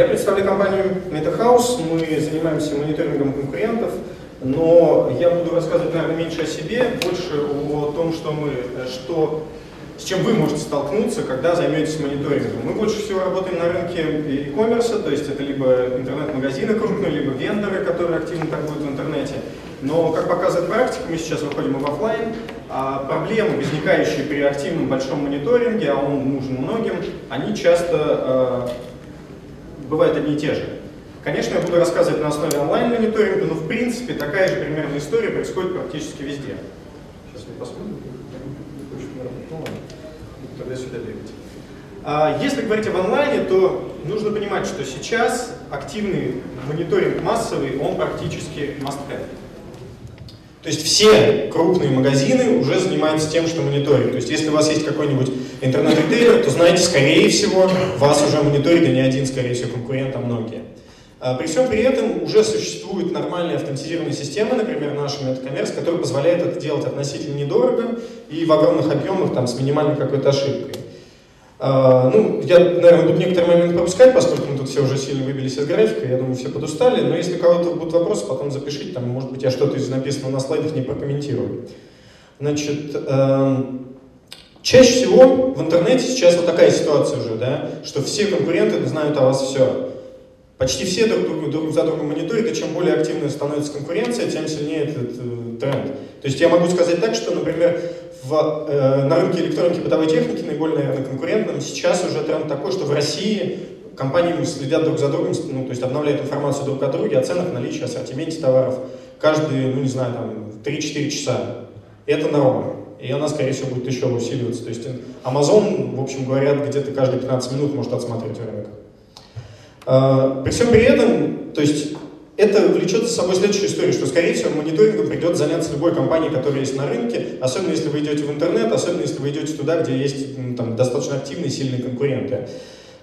Я представляю компанию MetaHouse, мы занимаемся мониторингом конкурентов, но я буду рассказывать, наверное, меньше о себе, больше о том, что мы, что, с чем вы можете столкнуться, когда займетесь мониторингом. Мы больше всего работаем на рынке e-commerce, то есть это либо интернет-магазины крупные, либо вендоры, которые активно торгуют в интернете. Но, как показывает практика, мы сейчас выходим в офлайн, а проблемы, возникающие при активном большом мониторинге, а он нужен многим, они часто э, бывают одни и те же. Конечно, я буду рассказывать на основе онлайн-мониторинга, но в принципе такая же примерная история происходит практически везде. Сейчас мы посмотрим. Тогда сюда бегать. А, если говорить об онлайне, то нужно понимать, что сейчас активный мониторинг массовый, он практически must-have. То есть все крупные магазины уже занимаются тем, что мониторят. То есть если у вас есть какой-нибудь интернет-ритейлер, то знаете, скорее всего, вас уже мониторит и не один, скорее всего, конкурент, а многие. А при всем при этом уже существуют нормальные автоматизированные системы, например, наш MetaCommerce, которые позволяют это делать относительно недорого и в огромных объемах там, с минимальной какой-то ошибкой. А, ну, я, наверное, буду некоторые моменты пропускать, поскольку мы тут все уже сильно выбились из графика, я думаю, все подустали, но если у кого-то будут вопросы, потом запишите, там, может быть, я что-то из написанного на слайдах не прокомментирую. Значит, э, чаще всего в интернете сейчас вот такая ситуация уже, да, что все конкуренты знают о вас все. Почти все друг, друг, друг за другом мониторят, и чем более активной становится конкуренция, тем сильнее этот э, тренд. То есть я могу сказать так, что, например, в, э, на рынке электроники бытовой техники наиболее, наверное, конкурентным сейчас уже тренд такой, что в России компании следят друг за другом, ну, то есть обновляют информацию друг о друге, о ценах, наличии, ассортименте товаров каждые, ну не знаю, там 3-4 часа. Это норма. И она, скорее всего, будет еще усиливаться. То есть Amazon, в общем, говорят, где-то каждые 15 минут может отсматривать рынок. Э, при всем при этом, то есть это влечет за собой следующую историю, что, скорее всего, мониторингом придется заняться любой компанией, которая есть на рынке, особенно если вы идете в интернет, особенно если вы идете туда, где есть там, достаточно активные, сильные конкуренты.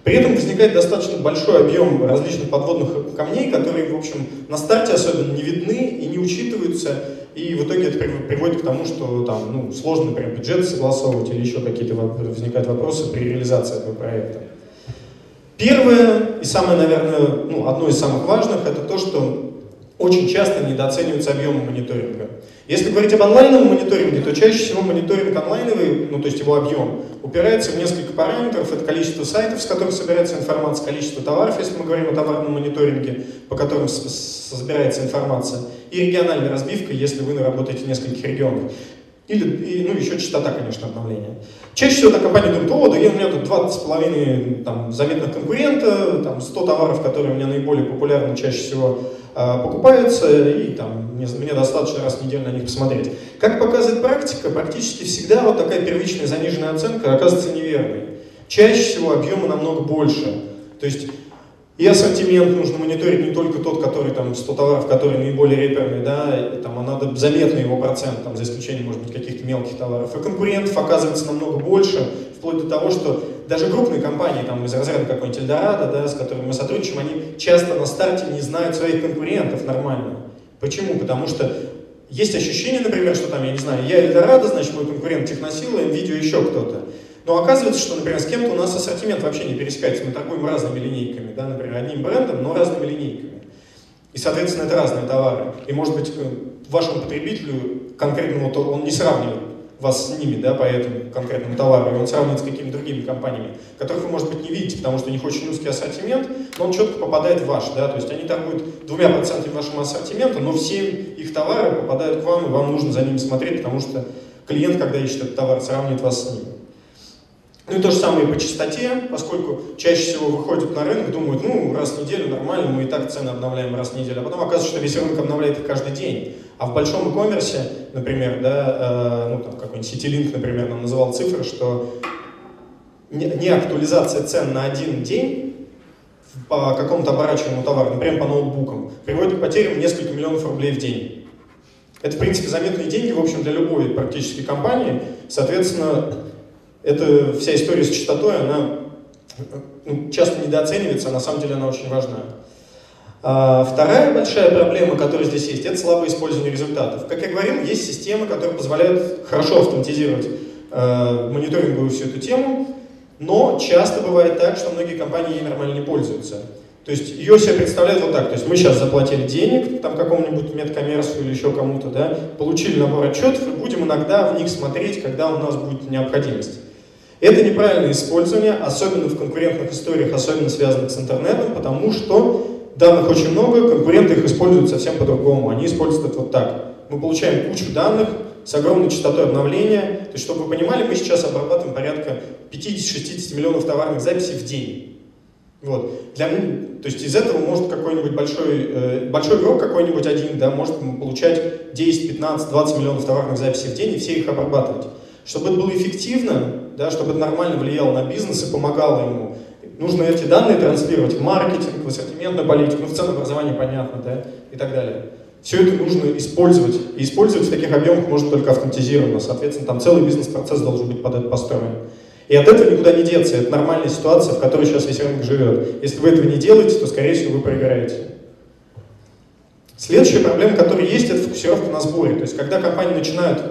При этом возникает достаточно большой объем различных подводных камней, которые, в общем, на старте особенно не видны и не учитываются, и в итоге это приводит к тому, что там, ну, сложно, например, бюджет согласовывать или еще какие-то возникают вопросы при реализации этого проекта. Первое и самое, наверное, ну, одно из самых важных, это то, что очень часто недооценивается объем мониторинга. Если говорить об онлайновом мониторинге, то чаще всего мониторинг онлайновый, ну то есть его объем, упирается в несколько параметров. Это количество сайтов, с которых собирается информация, количество товаров, если мы говорим о товарном мониторинге, по которым собирается информация, и региональная разбивка, если вы работаете в нескольких регионах. Или, и, ну, еще частота, конечно, обновления. Чаще всего эта компания думает, о, да я, у меня тут 20,5 там, заметных конкурента, там, 100 товаров, которые у меня наиболее популярны, чаще всего э, покупаются, и там, мне, мне достаточно раз в неделю на них посмотреть. Как показывает практика, практически всегда вот такая первичная заниженная оценка оказывается неверной. Чаще всего объемы намного больше. То есть и ассортимент нужно мониторить не только тот, который там 100 товаров, которые наиболее реперные, да, и, там, а надо заметно его процент, там, за исключением, может быть, каких-то мелких товаров. И конкурентов оказывается намного больше, вплоть до того, что даже крупные компании, там, из разряда какой-нибудь Эльдорадо, да, с которыми мы сотрудничаем, они часто на старте не знают своих конкурентов нормально. Почему? Потому что есть ощущение, например, что там, я не знаю, я Эльдорадо, значит, мой конкурент Техносила, видео еще кто-то. Но оказывается, что, например, с кем-то у нас ассортимент вообще не пересекается. Мы торгуем разными линейками, да, например, одним брендом, но разными линейками. И, соответственно, это разные товары. И, может быть, э, вашему потребителю конкретному, то он не сравнивает вас с ними, да, по этому конкретному товару, и он сравнивает с какими-то другими компаниями, которых вы, может быть, не видите, потому что у них очень узкий ассортимент, но он четко попадает в ваш, да, то есть они торгуют двумя процентами вашего ассортимента, но все их товары попадают к вам, и вам нужно за ними смотреть, потому что клиент, когда ищет этот товар, сравнивает вас с ним. Ну и то же самое и по частоте, поскольку чаще всего выходят на рынок, думают, ну, раз в неделю нормально, мы и так цены обновляем раз в неделю, а потом оказывается, что весь рынок обновляет их каждый день. А в большом e-commerce, например, да, э, ну, там какой-нибудь CityLink, например, нам называл цифры, что не, актуализация цен на один день по какому-то оборачиваемому товару, например, по ноутбукам, приводит к потерям несколько миллионов рублей в день. Это, в принципе, заметные деньги, в общем, для любой практически компании. Соответственно, эта вся история с частотой, она ну, часто недооценивается, а на самом деле она очень важна. А вторая большая проблема, которая здесь есть, это слабое использование результатов. Как я говорил, есть системы, которые позволяют хорошо автоматизировать э, мониторинговую всю эту тему, но часто бывает так, что многие компании ей нормально не пользуются. То есть ее себе представляют вот так. То есть мы сейчас заплатили денег там какому-нибудь медкоммерсу или еще кому-то, да, получили набор отчетов и будем иногда в них смотреть, когда у нас будет необходимость. Это неправильное использование, особенно в конкурентных историях, особенно связанных с интернетом, потому что данных очень много, конкуренты их используют совсем по-другому. Они используют это вот так. Мы получаем кучу данных с огромной частотой обновления. То есть, чтобы вы понимали, мы сейчас обрабатываем порядка 50-60 миллионов товарных записей в день. Вот. Для, то есть из этого может какой-нибудь большой, э, большой игрок какой-нибудь один, да, может получать 10, 15, 20 миллионов товарных записей в день и все их обрабатывать. Чтобы это было эффективно, да, чтобы это нормально влияло на бизнес и помогало ему, нужно эти данные транслировать в маркетинг, в ассортиментную политику, ну, в ценообразование понятно, да, и так далее. Все это нужно использовать, и использовать в таких объемах можно только автоматизированно, соответственно, там целый бизнес-процесс должен быть под это построен. И от этого никуда не деться. Это нормальная ситуация, в которой сейчас весь рынок живет. Если вы этого не делаете, то, скорее всего, вы проиграете. Следующая проблема, которая есть, это фокусировка на сборе. То есть, когда компании начинают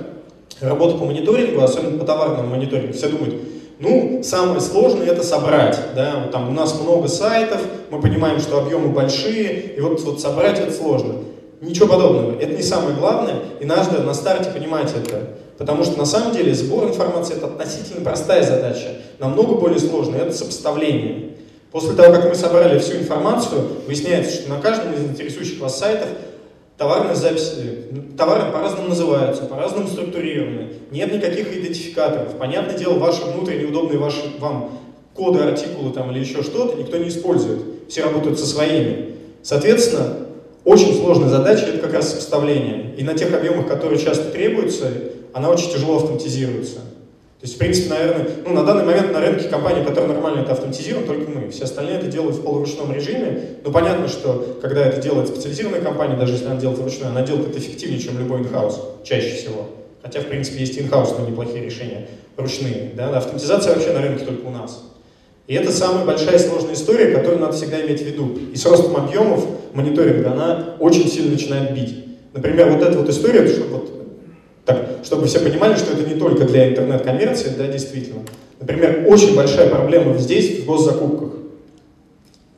работу по мониторингу, особенно по товарному мониторингу, все думают, ну, самое сложное это собрать, да, там у нас много сайтов, мы понимаем, что объемы большие, и вот, вот собрать это сложно. Ничего подобного, это не самое главное, и надо на старте понимать это. Потому что на самом деле сбор информации это относительно простая задача. Намного более сложная это сопоставление. После того, как мы собрали всю информацию, выясняется, что на каждом из интересующих вас сайтов товарные записи, товары по-разному называются, по-разному структурированы, нет никаких идентификаторов. Понятное дело, ваши внутренние удобные ваши, вам коды, артикулы там, или еще что-то никто не использует. Все работают со своими. Соответственно, очень сложная задача – это как раз сопоставление. И на тех объемах, которые часто требуются, она очень тяжело автоматизируется. То есть, в принципе, наверное, ну, на данный момент на рынке компании, которые нормально это автоматизируют, только мы. Все остальные это делают в полуручном режиме. Но понятно, что когда это делает специализированная компания, даже если она делает вручную, она делает это эффективнее, чем любой инхаус, чаще всего. Хотя, в принципе, есть инхаус, но неплохие решения, ручные. Да? Автоматизация вообще на рынке только у нас. И это самая большая сложная история, которую надо всегда иметь в виду. И с ростом объемов мониторинга она очень сильно начинает бить. Например, вот эта вот история, что вот чтобы все понимали, что это не только для интернет-коммерции, да, действительно. Например, очень большая проблема здесь, в госзакупках.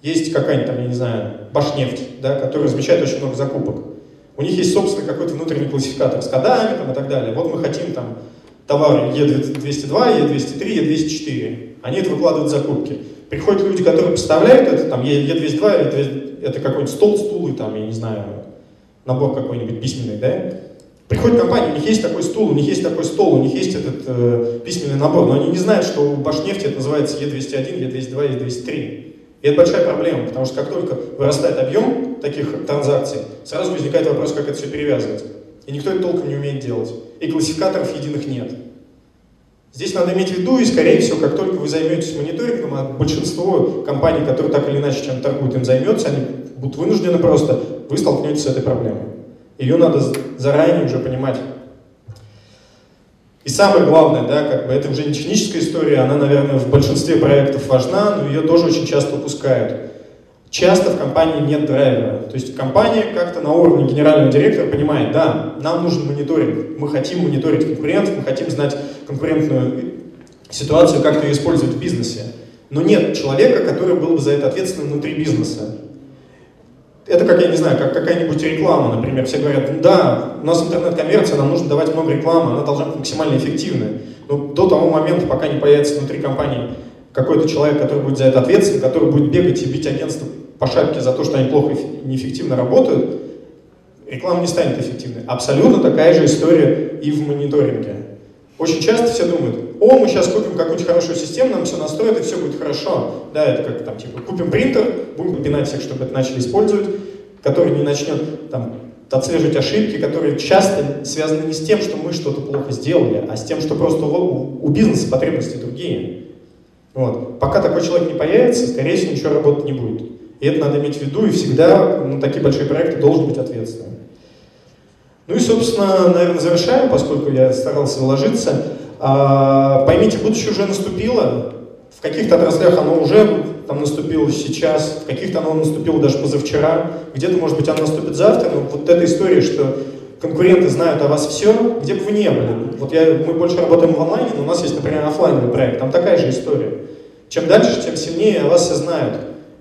Есть какая-нибудь там, я не знаю, Башнефть, да, которая размещает очень много закупок. У них есть собственный какой-то внутренний классификатор с кодами там, и так далее. Вот мы хотим там товары Е202, Е203, Е204. Они это выкладывают в закупки. Приходят люди, которые поставляют это, там Е202, это какой-нибудь стол, стул и там, я не знаю, набор какой-нибудь письменный, да, Приходит компания, у них есть такой стул, у них есть такой стол, у них есть этот э, письменный набор, но они не знают, что у Башнефти это называется Е201, Е202, Е203. И это большая проблема, потому что как только вырастает объем таких транзакций, сразу возникает вопрос, как это все перевязывать. И никто это толком не умеет делать. И классификаторов единых нет. Здесь надо иметь в виду, и скорее всего, как только вы займетесь мониторингом, а большинство компаний, которые так или иначе чем торгуют, им займется, они будут вынуждены просто, вы столкнетесь с этой проблемой. Ее надо заранее уже понимать. И самое главное, да, как бы это уже не техническая история, она, наверное, в большинстве проектов важна, но ее тоже очень часто упускают. Часто в компании нет драйвера. То есть компания как-то на уровне генерального директора понимает, да, нам нужен мониторинг, мы хотим мониторить конкурентов, мы хотим знать конкурентную ситуацию, как ее использовать в бизнесе. Но нет человека, который был бы за это ответственным внутри бизнеса. Это как, я не знаю, как какая-нибудь реклама, например. Все говорят, да, у нас интернет-коммерция, нам нужно давать много рекламы, она должна быть максимально эффективной. Но до того момента, пока не появится внутри компании какой-то человек, который будет за это ответственен, который будет бегать и бить агентство по шапке за то, что они плохо и неэффективно работают, реклама не станет эффективной. Абсолютно такая же история и в мониторинге. Очень часто все думают, о, мы сейчас купим какую-нибудь хорошую систему, нам все настроят, и все будет хорошо. Да, это как там, типа, купим принтер, будем попинать всех, чтобы это начали использовать, который не начнет там отслеживать ошибки, которые часто связаны не с тем, что мы что-то плохо сделали, а с тем, что просто у, у бизнеса потребности другие. Вот. Пока такой человек не появится, скорее всего, ничего работать не будет. И это надо иметь в виду, и всегда на такие большие проекты должен быть ответственным. Ну и, собственно, наверное, завершаем, поскольку я старался вложиться. А, поймите, будущее уже наступило. В каких-то отраслях оно уже там наступило сейчас, в каких-то оно наступило даже позавчера, где-то, может быть, оно наступит завтра, но вот эта история, что конкуренты знают о вас все, где бы вы ни были. Вот я, мы больше работаем в онлайне, но у нас есть, например, офлайновый проект, там такая же история. Чем дальше, тем сильнее о вас все знают.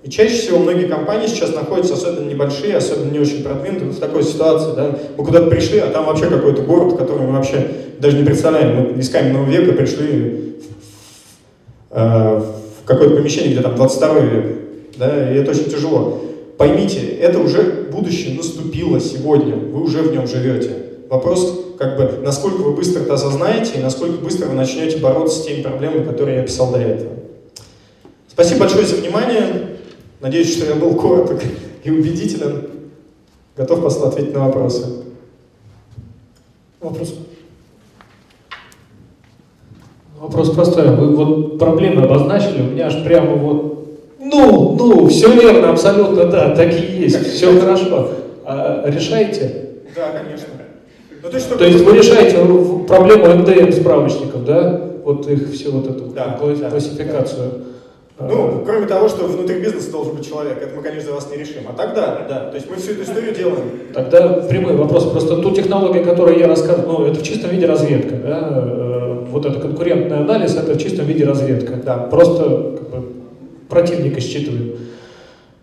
И чаще всего многие компании сейчас находятся, особенно небольшие, особенно не очень продвинутые, в такой ситуации, да, мы куда-то пришли, а там вообще какой-то город, который мы вообще даже не представляем. Мы из каменного века пришли в, э, в какое-то помещение, где там 22 век, да, и это очень тяжело. Поймите, это уже будущее наступило сегодня, вы уже в нем живете. Вопрос, как бы, насколько вы быстро это осознаете и насколько быстро вы начнете бороться с теми проблемами, которые я писал до этого. Спасибо большое за внимание. Надеюсь, что я был короток и убедителен. Готов после ответить на вопросы. Вопрос. Вопрос простой. Вы вот проблемы обозначили, у меня аж прямо вот, ну, ну, все верно, абсолютно, да, так и есть, все хорошо. А решаете? Да, конечно. Ну, то, есть, то есть вы решаете проблему МДМ справочников, да? Вот их все вот эту да, классификацию. Да. Ну, кроме того, что внутри бизнеса должен быть человек, это мы, конечно, за вас не решим. А тогда, да, то есть мы всю эту историю делаем. Тогда прямой вопрос. Просто ту технологию, которую я рассказывал, ну, это в чистом виде разведка, да? Э, вот это конкурентный анализ, это в чистом виде разведка. Да. Просто как бы, противника считываем.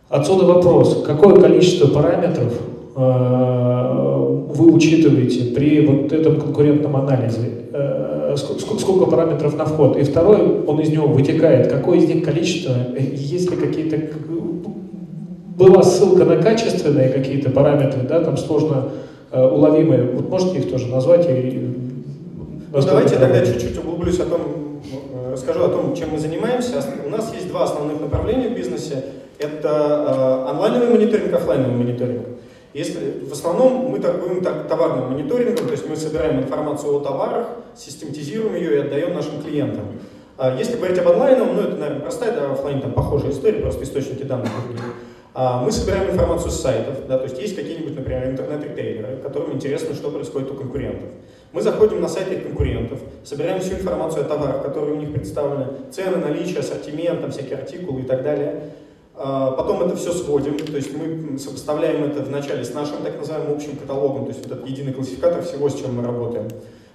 Отсюда вопрос, какое количество параметров э, вы учитываете при вот этом конкурентном анализе? Э, сколько параметров на вход. И второй, он из него вытекает, какое из них количество, есть ли какие-то... Была ссылка на качественные какие-то параметры, да, там сложно э, уловимые. Вот можете их тоже назвать? И, ну, давайте тогда чуть-чуть углублюсь о том, э, расскажу о том, чем мы занимаемся. У нас есть два основных направления в бизнесе. Это онлайновый мониторинг, офлайновый мониторинг. Если в основном мы торгуем так, товарным мониторингом, то есть мы собираем информацию о товарах, систематизируем ее и отдаем нашим клиентам. А если говорить об онлайном, ну это, наверное, простая, да, офлайн там похожая история, просто источники данных другие. А мы собираем информацию с сайтов, да, то есть есть какие-нибудь, например, интернет-ритейлеры, которым интересно, что происходит у конкурентов. Мы заходим на сайты конкурентов, собираем всю информацию о товарах, которые у них представлены, цены, наличие, ассортимент, там, всякие артикулы и так далее. А, потом это все сводим, то есть мы сопоставляем это вначале с нашим так называемым общим каталогом, то есть вот этот единый классификатор всего, с чем мы работаем.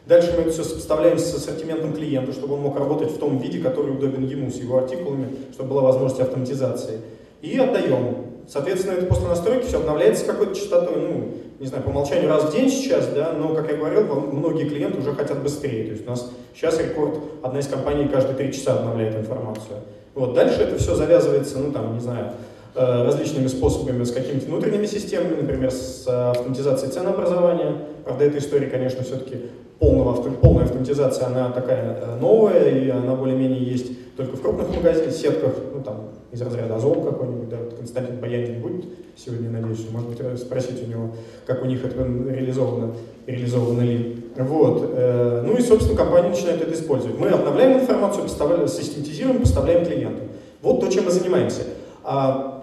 Дальше мы это все сопоставляем с ассортиментом клиента, чтобы он мог работать в том виде, который удобен ему, с его артикулами, чтобы была возможность автоматизации. И отдаем. Соответственно, это после настройки все обновляется какой-то частотой, ну, не знаю, по умолчанию раз в день сейчас, да, но, как я говорил, многие клиенты уже хотят быстрее. То есть у нас сейчас рекорд, одна из компаний каждые три часа обновляет информацию. Вот, дальше это все завязывается, ну там, не знаю, различными способами, с какими-то внутренними системами, например, с автоматизацией ценообразования. Правда, эта история, конечно, все-таки полного, полная автоматизация, она такая э, новая, и она более-менее есть только в крупных магазинах, сетках, ну там, из разряда Озон какой-нибудь, да, вот Константин Баянин будет сегодня, надеюсь, может быть, спросить у него, как у них это реализовано, реализовано ли. Вот. Э, ну и, собственно, компания начинает это использовать. Мы обновляем информацию, поставляем, систематизируем, поставляем клиенту. Вот то, чем мы занимаемся. А,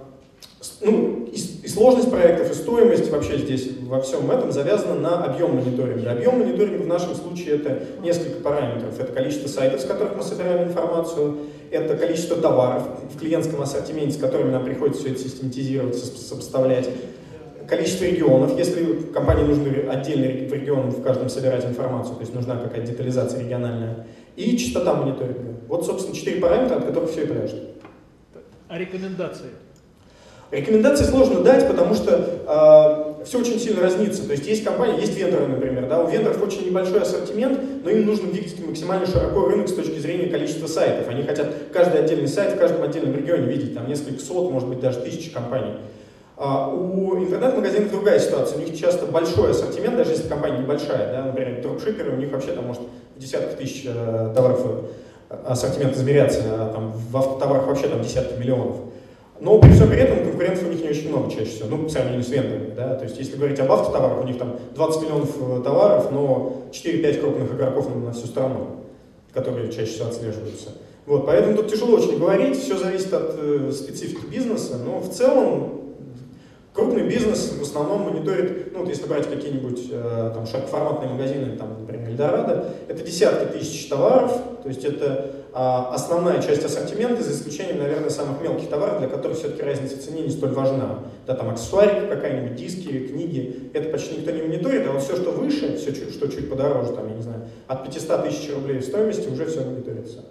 ну, и, и сложность проектов, и стоимость вообще здесь во всем этом завязана на объем мониторинга. Объем мониторинга в нашем случае это несколько параметров. Это количество сайтов, с которых мы собираем информацию, это количество товаров в клиентском ассортименте, с которыми нам приходится все это систематизировать, сопоставлять, количество регионов, если компании нужны отдельные регионы в каждом собирать информацию, то есть нужна какая-то детализация региональная, и частота мониторинга. Вот, собственно, четыре параметра, от которых все и пляжет. А рекомендации? Рекомендации сложно дать, потому что э, все очень сильно разнится. То есть есть компании, есть вендоры, например, да, у вендоров очень небольшой ассортимент, но им нужно видеть максимально широко рынок с точки зрения количества сайтов. Они хотят каждый отдельный сайт в каждом отдельном регионе видеть, там несколько сот, может быть даже тысяч компаний. А у интернет-магазинов другая ситуация. У них часто большой ассортимент, даже если компания небольшая. Да, например, дропшиперы, у них вообще там может в десятках тысяч э, товаров э, ассортимент измеряться, а там в автотоварах вообще там десятки миллионов. Но при всем при этом конкуренции у них не очень много чаще всего, ну, по сравнению с вендорами, да, то есть если говорить об автотоварах, у них там 20 миллионов э, товаров, но 4-5 крупных игроков на всю страну, которые чаще всего отслеживаются. Вот, поэтому тут тяжело очень говорить, все зависит от э, специфики бизнеса, но в целом крупный бизнес в основном мониторит, ну вот если брать какие-нибудь э, там широкоформатные магазины, там, например, Эльдорадо, это десятки тысяч товаров, то есть это а, основная часть ассортимента, за исключением, наверное, самых мелких товаров, для которых все-таки разница в цене не столь важна. Да, там аксессуарик какая-нибудь, диски, книги, это почти никто не мониторит, а вот все, что выше, все, что чуть подороже, там, я не знаю, от 500 тысяч рублей в стоимости, уже все мониторится.